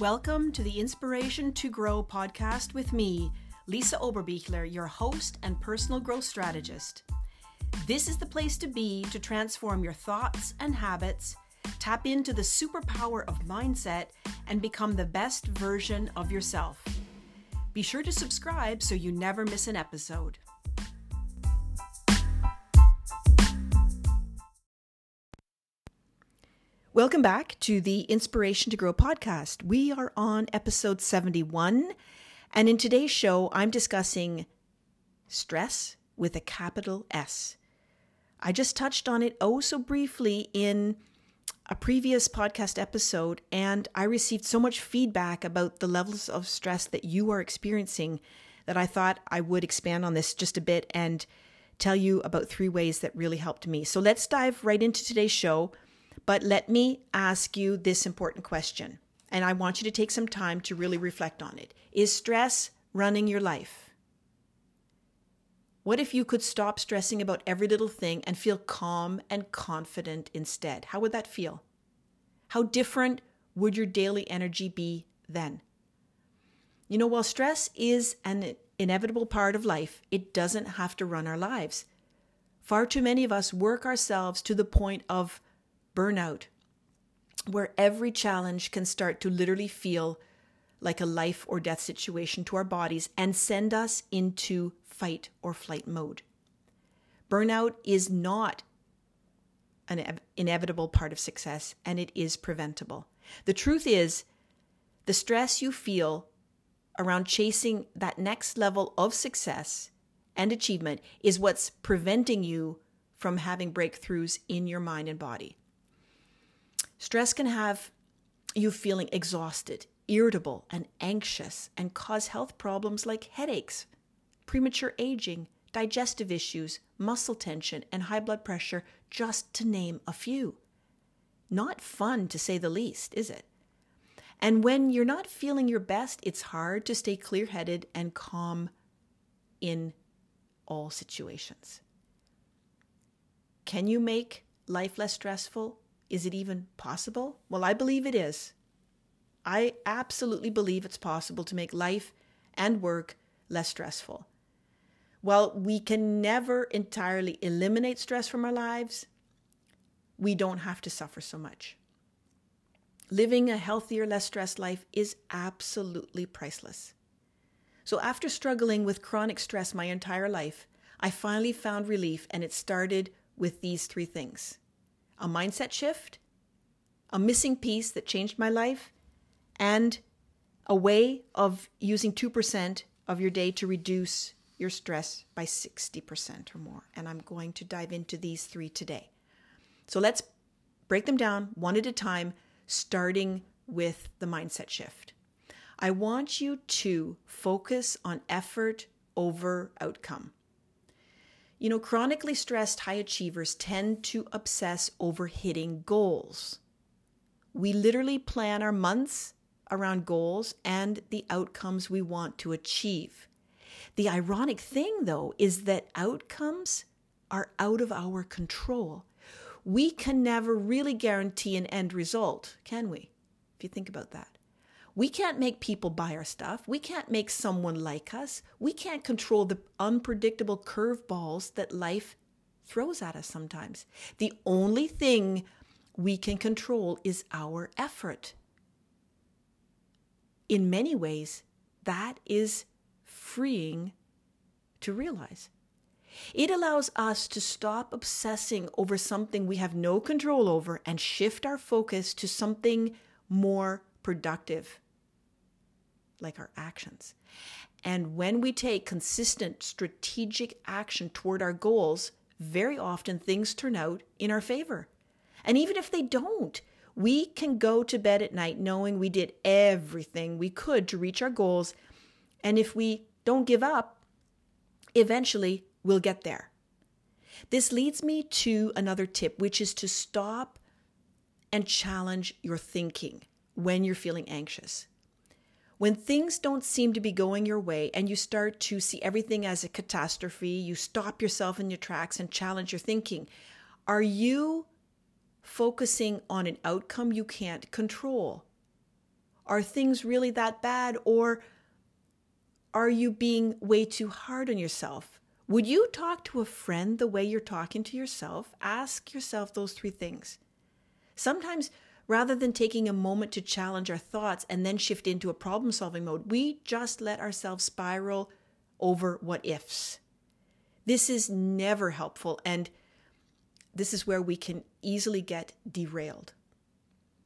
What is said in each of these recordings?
Welcome to the Inspiration to Grow podcast with me, Lisa Oberbichler, your host and personal growth strategist. This is the place to be to transform your thoughts and habits, tap into the superpower of mindset, and become the best version of yourself. Be sure to subscribe so you never miss an episode. Welcome back to the Inspiration to Grow podcast. We are on episode 71, and in today's show, I'm discussing stress with a capital S. I just touched on it oh so briefly in a previous podcast episode, and I received so much feedback about the levels of stress that you are experiencing that I thought I would expand on this just a bit and tell you about three ways that really helped me. So let's dive right into today's show. But let me ask you this important question, and I want you to take some time to really reflect on it. Is stress running your life? What if you could stop stressing about every little thing and feel calm and confident instead? How would that feel? How different would your daily energy be then? You know, while stress is an inevitable part of life, it doesn't have to run our lives. Far too many of us work ourselves to the point of burnout, where every challenge can start to literally feel like a life or death situation to our bodies and send us into fight or flight mode. Burnout is not an inevitable part of success and it is preventable. The truth is, the stress you feel around chasing that next level of success and achievement is what's preventing you from having breakthroughs in your mind and body. Stress can have you feeling exhausted, irritable, and anxious, and cause health problems like headaches, premature aging, digestive issues, muscle tension, and high blood pressure, just to name a few. Not fun to say the least, is it? And when you're not feeling your best, it's hard to stay clear headed and calm in all situations. Can you make life less stressful? Is it even possible? Well, I believe it is. I absolutely believe it's possible to make life and work less stressful. While we can never entirely eliminate stress from our lives, we don't have to suffer so much. Living a healthier, less stressed life is absolutely priceless. So, after struggling with chronic stress my entire life, I finally found relief, and it started with these three things a mindset shift, a missing piece that changed my life, and a way of using 2% of your day to reduce your stress by 60% or more. And I'm going to dive into these three today. So let's break them down one at a time, starting with the mindset shift. I want you to focus on effort over outcome. You know, chronically stressed high achievers tend to obsess over hitting goals. We literally plan our months around goals and the outcomes we want to achieve. The ironic thing, though, is that outcomes are out of our control. We can never really guarantee an end result, can we? If you think about that. We can't make people buy our stuff. We can't make someone like us. We can't control the unpredictable curveballs that life throws at us sometimes. The only thing we can control is our effort. In many ways, that is freeing to realize. It allows us to stop obsessing over something we have no control over and shift our focus to something more productive like our actions. And when we take consistent strategic action toward our goals, very often things turn out in our favor. And even if they don't, we can go to bed at night knowing we did everything we could to reach our goals. And if we don't give up, eventually we'll get there. This leads me to another tip, which is to stop and challenge your thinking when you're feeling anxious. When things don't seem to be going your way and you start to see everything as a catastrophe, you stop yourself in your tracks and challenge your thinking. Are you focusing on an outcome you can't control? Are things really that bad? Or are you being way too hard on yourself? Would you talk to a friend the way you're talking to yourself? Ask yourself those three things. Sometimes, rather than taking a moment to challenge our thoughts and then shift into a problem solving mode, we just let ourselves spiral over what ifs. This is never helpful, and this is where we can easily get derailed.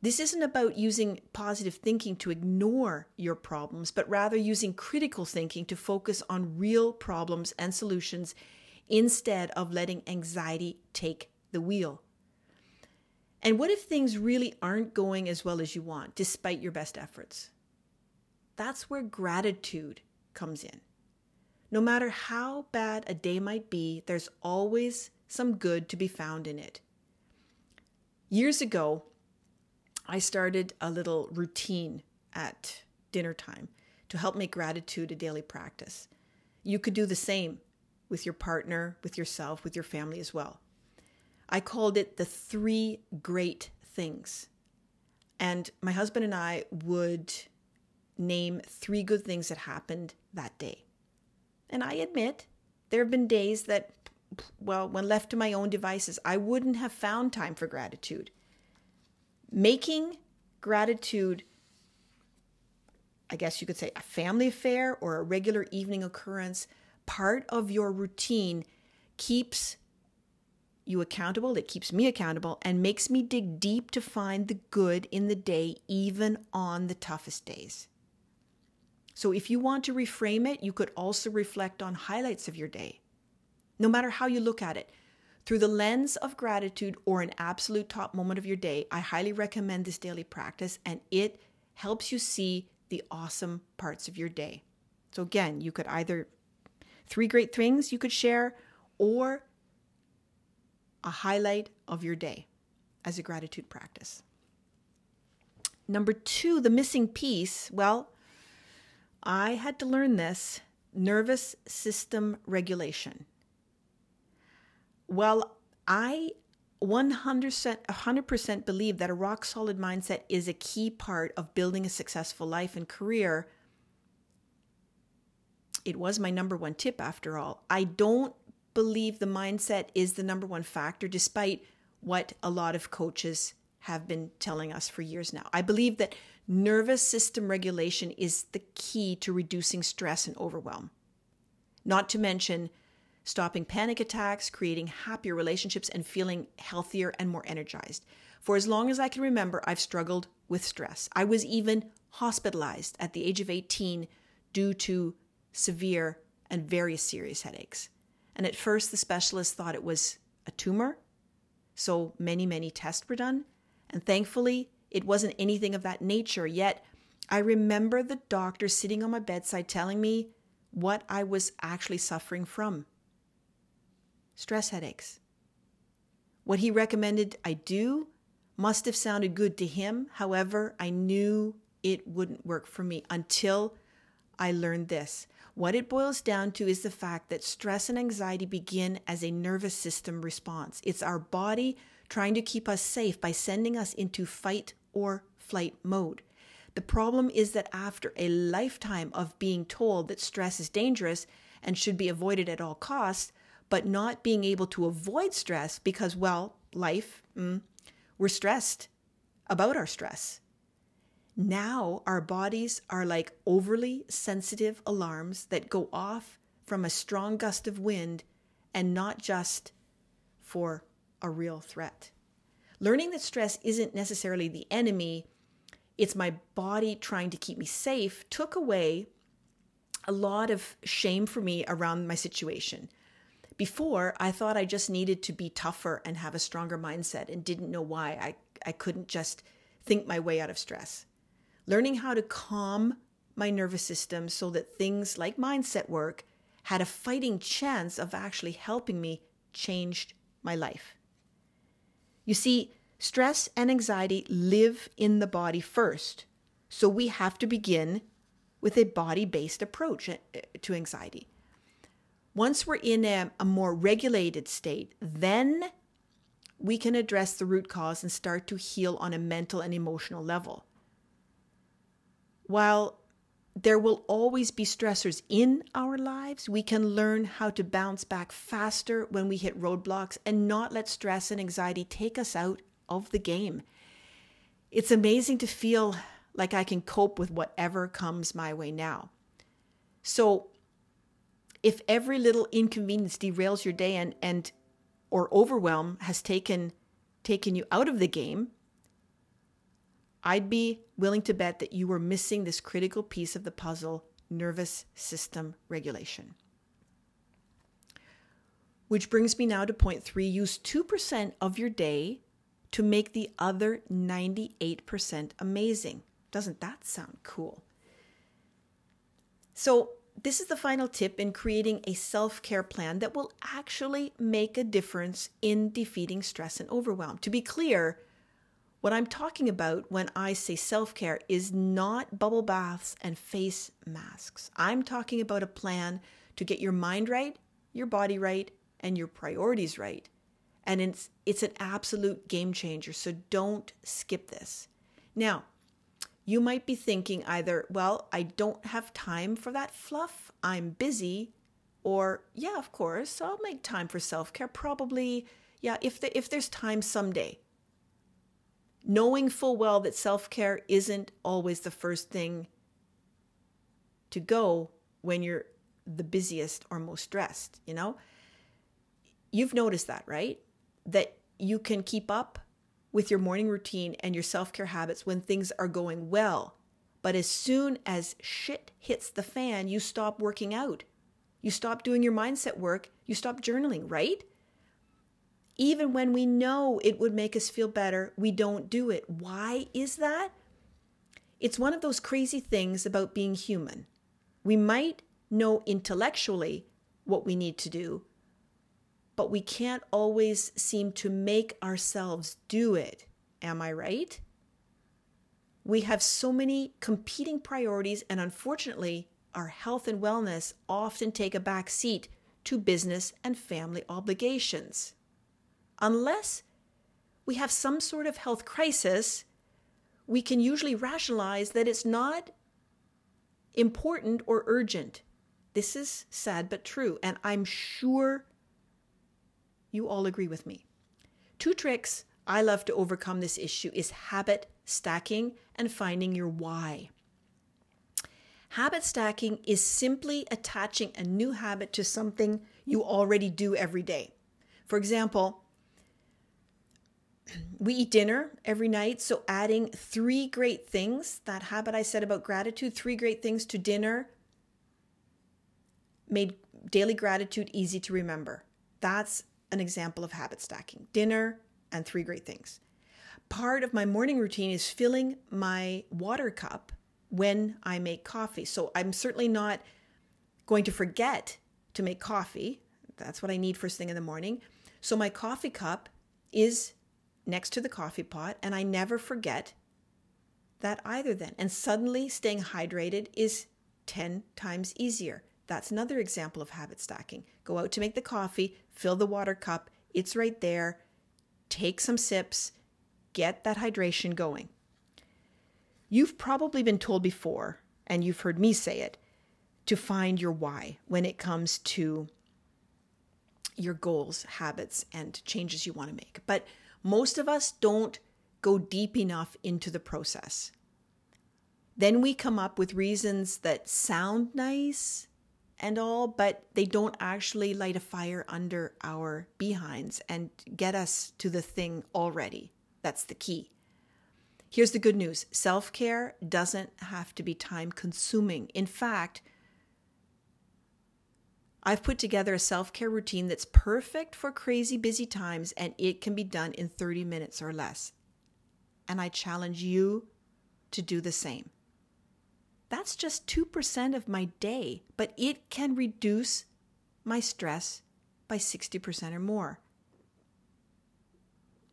This isn't about using positive thinking to ignore your problems, but rather using critical thinking to focus on real problems and solutions instead of letting anxiety take the wheel. And what if things really aren't going as well as you want, despite your best efforts? That's where gratitude comes in. No matter how bad a day might be, there's always some good to be found in it. Years ago, I started a little routine at dinner time to help make gratitude a daily practice. You could do the same with your partner, with yourself, with your family as well. I called it the three great things. And my husband and I would name three good things that happened that day. And I admit, there have been days that, well, when left to my own devices, I wouldn't have found time for gratitude making gratitude, I guess you could say, a family affair or a regular evening occurrence, part of your routine keeps you accountable, it keeps me accountable, and makes me dig deep to find the good in the day, even on the toughest days. So, if you want to reframe it, you could also reflect on highlights of your day. No matter how you look at it, through the lens of gratitude or an absolute top moment of your day, I highly recommend this daily practice and it helps you see the awesome parts of your day. So, again, you could either three great things you could share or a highlight of your day as a gratitude practice. Number two, the missing piece. Well, I had to learn this nervous system regulation. Well, I 100%, 100% believe that a rock solid mindset is a key part of building a successful life and career. It was my number one tip after all. I don't believe the mindset is the number one factor, despite what a lot of coaches have been telling us for years now. I believe that nervous system regulation is the key to reducing stress and overwhelm. Not to mention stopping panic attacks, creating happier relationships, and feeling healthier and more energized. For as long as I can remember, I've struggled with stress. I was even hospitalized at the age of 18 due to severe and very serious headaches. And at first, the specialist thought it was a tumor. So many, many tests were done. And thankfully, it wasn't anything of that nature. Yet, I remember the doctor sitting on my bedside telling me what I was actually suffering from stress headaches. What he recommended I do must have sounded good to him. However, I knew it wouldn't work for me until I learned this. What it boils down to is the fact that stress and anxiety begin as a nervous system response. It's our body trying to keep us safe by sending us into fight or flight mode. The problem is that after a lifetime of being told that stress is dangerous and should be avoided at all costs, but not being able to avoid stress because, well, life, mm, we're stressed about our stress. Now our bodies are like overly sensitive alarms that go off from a strong gust of wind and not just for a real threat. Learning that stress isn't necessarily the enemy, it's my body trying to keep me safe, took away a lot of shame for me around my situation. Before, I thought I just needed to be tougher and have a stronger mindset and didn't know why I, I couldn't just think my way out of stress. Learning how to calm my nervous system so that things like mindset work had a fighting chance of actually helping me changed my life. You see, stress and anxiety live in the body first. So we have to begin with a body based approach eh, to anxiety. Once we're in a, a more regulated state, then we can address the root cause and start to heal on a mental and emotional level. While there will always be stressors in our lives, we can learn how to bounce back faster when we hit roadblocks and not let stress and anxiety take us out of the game. It's amazing to feel like I can cope with whatever comes my way now. So, if every little inconvenience derails your day and, and or overwhelm has taken taken you out of the game, I'd be willing to bet that you were missing this critical piece of the puzzle nervous system regulation. Which brings me now to point three use 2% of your day to make the other 98% amazing. Doesn't that sound cool? So, this is the final tip in creating a self care plan that will actually make a difference in defeating stress and overwhelm. To be clear, what I'm talking about when I say self care is not bubble baths and face masks. I'm talking about a plan to get your mind right, your body right, and your priorities right. And it's, it's an absolute game changer. So don't skip this. Now, you might be thinking either, well, I don't have time for that fluff, I'm busy, or yeah, of course, I'll make time for self care. Probably, yeah, if, the, if there's time someday knowing full well that self care isn't always the first thing to go when you're the busiest or most stressed, you know? You've noticed that, right? That you can keep up with your morning routine and your self care habits when things are going well. But as soon as shit hits the fan, you stop working out. You stop doing your mindset work. You stop journaling, right? Even when we know it would make us feel better, we don't do it. Why is that? It's one of those crazy things about being human. We might know intellectually what we need to do, but we can't always seem to make ourselves do it. Am I right? We have so many competing priorities, and unfortunately, our health and wellness often take a back seat to business and family obligations unless we have some sort of health crisis, we can usually rationalize that it's not important or urgent. This is sad but true, and I'm sure you all agree with me. Two tricks I love to overcome this issue is habit stacking and finding your why. Habit stacking is simply attaching a new habit to something you already do every day. For example, we eat dinner every night. So, adding three great things, that habit I said about gratitude, three great things to dinner made daily gratitude easy to remember. That's an example of habit stacking dinner and three great things. Part of my morning routine is filling my water cup when I make coffee. So, I'm certainly not going to forget to make coffee. That's what I need first thing in the morning. So, my coffee cup is next to the coffee pot, and I never forget that either then. And suddenly staying hydrated is 10 times easier. That's another example of habit stacking. Go out to make the coffee, fill the water cup, it's right there. Take some sips, get that hydration going. You've probably been told before, and you've heard me say it, to find your why when it comes to your goals, habits, and changes you want to make. But most of us don't go deep enough into the process. Then we come up with reasons that sound nice and all, but they don't actually light a fire under our behinds and get us to the thing already. That's the key. Here's the good news self care doesn't have to be time consuming. In fact, I've put together a self care routine that's perfect for crazy busy times and it can be done in 30 minutes or less. And I challenge you to do the same. That's just 2% of my day, but it can reduce my stress by 60% or more.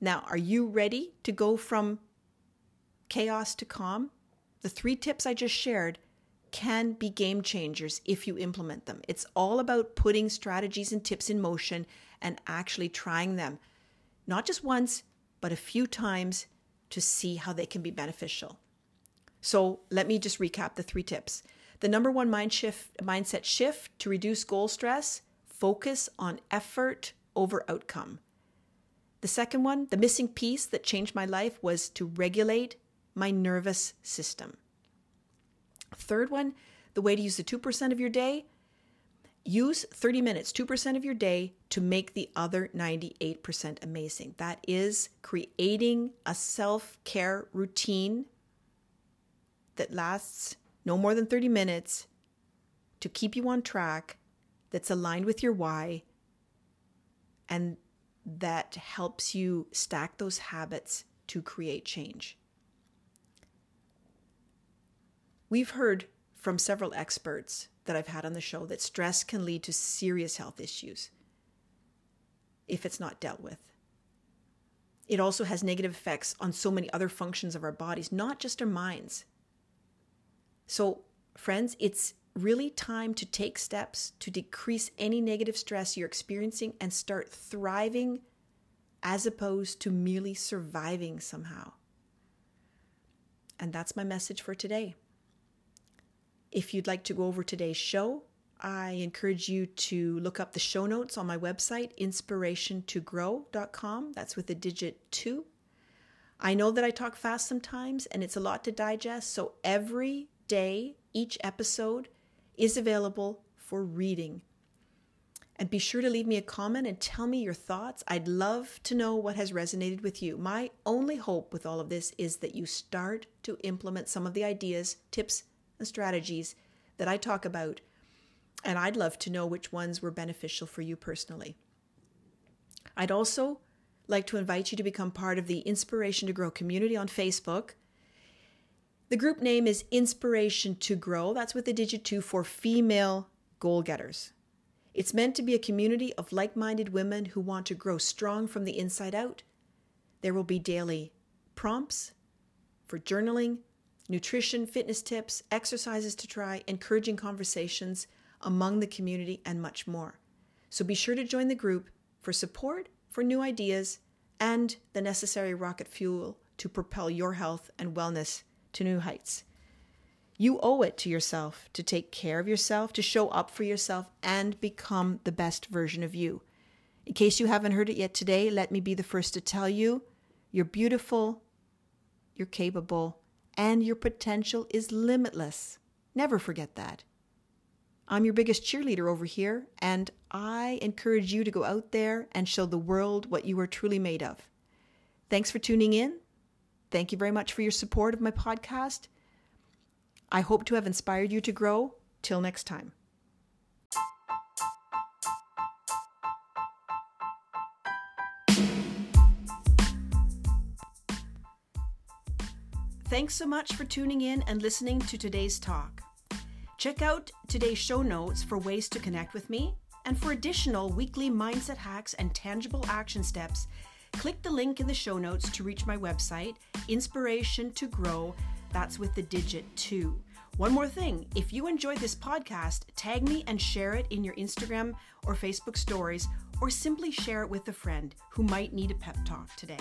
Now, are you ready to go from chaos to calm? The three tips I just shared can be game changers if you implement them. It's all about putting strategies and tips in motion and actually trying them, not just once, but a few times to see how they can be beneficial. So let me just recap the three tips. The number one mind shift, mindset shift to reduce goal stress focus on effort over outcome. The second one, the missing piece that changed my life was to regulate my nervous system. Third one, the way to use the 2% of your day use 30 minutes, 2% of your day to make the other 98% amazing. That is creating a self care routine that lasts no more than 30 minutes to keep you on track, that's aligned with your why, and that helps you stack those habits to create change. We've heard from several experts that I've had on the show that stress can lead to serious health issues if it's not dealt with. It also has negative effects on so many other functions of our bodies, not just our minds. So, friends, it's really time to take steps to decrease any negative stress you're experiencing and start thriving as opposed to merely surviving somehow. And that's my message for today. If you'd like to go over today's show, I encourage you to look up the show notes on my website, inspirationtogrow.com. That's with the digit two. I know that I talk fast sometimes and it's a lot to digest, so every day, each episode is available for reading. And be sure to leave me a comment and tell me your thoughts. I'd love to know what has resonated with you. My only hope with all of this is that you start to implement some of the ideas, tips, and strategies that I talk about, and I'd love to know which ones were beneficial for you personally. I'd also like to invite you to become part of the Inspiration to Grow community on Facebook. The group name is Inspiration to Grow. That's with the digit 2 for female goal getters. It's meant to be a community of like minded women who want to grow strong from the inside out. There will be daily prompts for journaling, nutrition, fitness tips, exercises to try, encouraging conversations among the community, and much more. So be sure to join the group for support, for new ideas, and the necessary rocket fuel to propel your health and wellness to new heights. You owe it to yourself to take care of yourself, to show up for yourself, and become the best version of you. In case you haven't heard it yet today, let me be the first to tell you you're beautiful, you're capable, and your potential is limitless. Never forget that. I'm your biggest cheerleader over here, and I encourage you to go out there and show the world what you are truly made of. Thanks for tuning in. Thank you very much for your support of my podcast. I hope to have inspired you to grow. Till next time. Thanks so much for tuning in and listening to today's talk. Check out today's show notes for ways to connect with me, and for additional weekly mindset hacks and tangible action steps, click the link in the show notes to reach my website, Inspiration to Grow. That's with the digit 2. One more thing if you enjoyed this podcast, tag me and share it in your Instagram or Facebook stories, or simply share it with a friend who might need a pep talk today.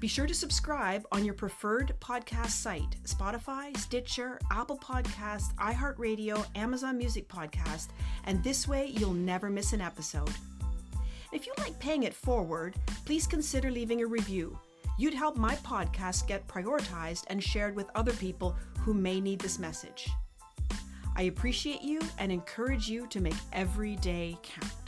Be sure to subscribe on your preferred podcast site Spotify, Stitcher, Apple Podcast, iHeartRadio, Amazon Music Podcast, and this way you'll never miss an episode. If you like paying it forward, please consider leaving a review. You'd help my podcast get prioritized and shared with other people who may need this message. I appreciate you and encourage you to make every day count.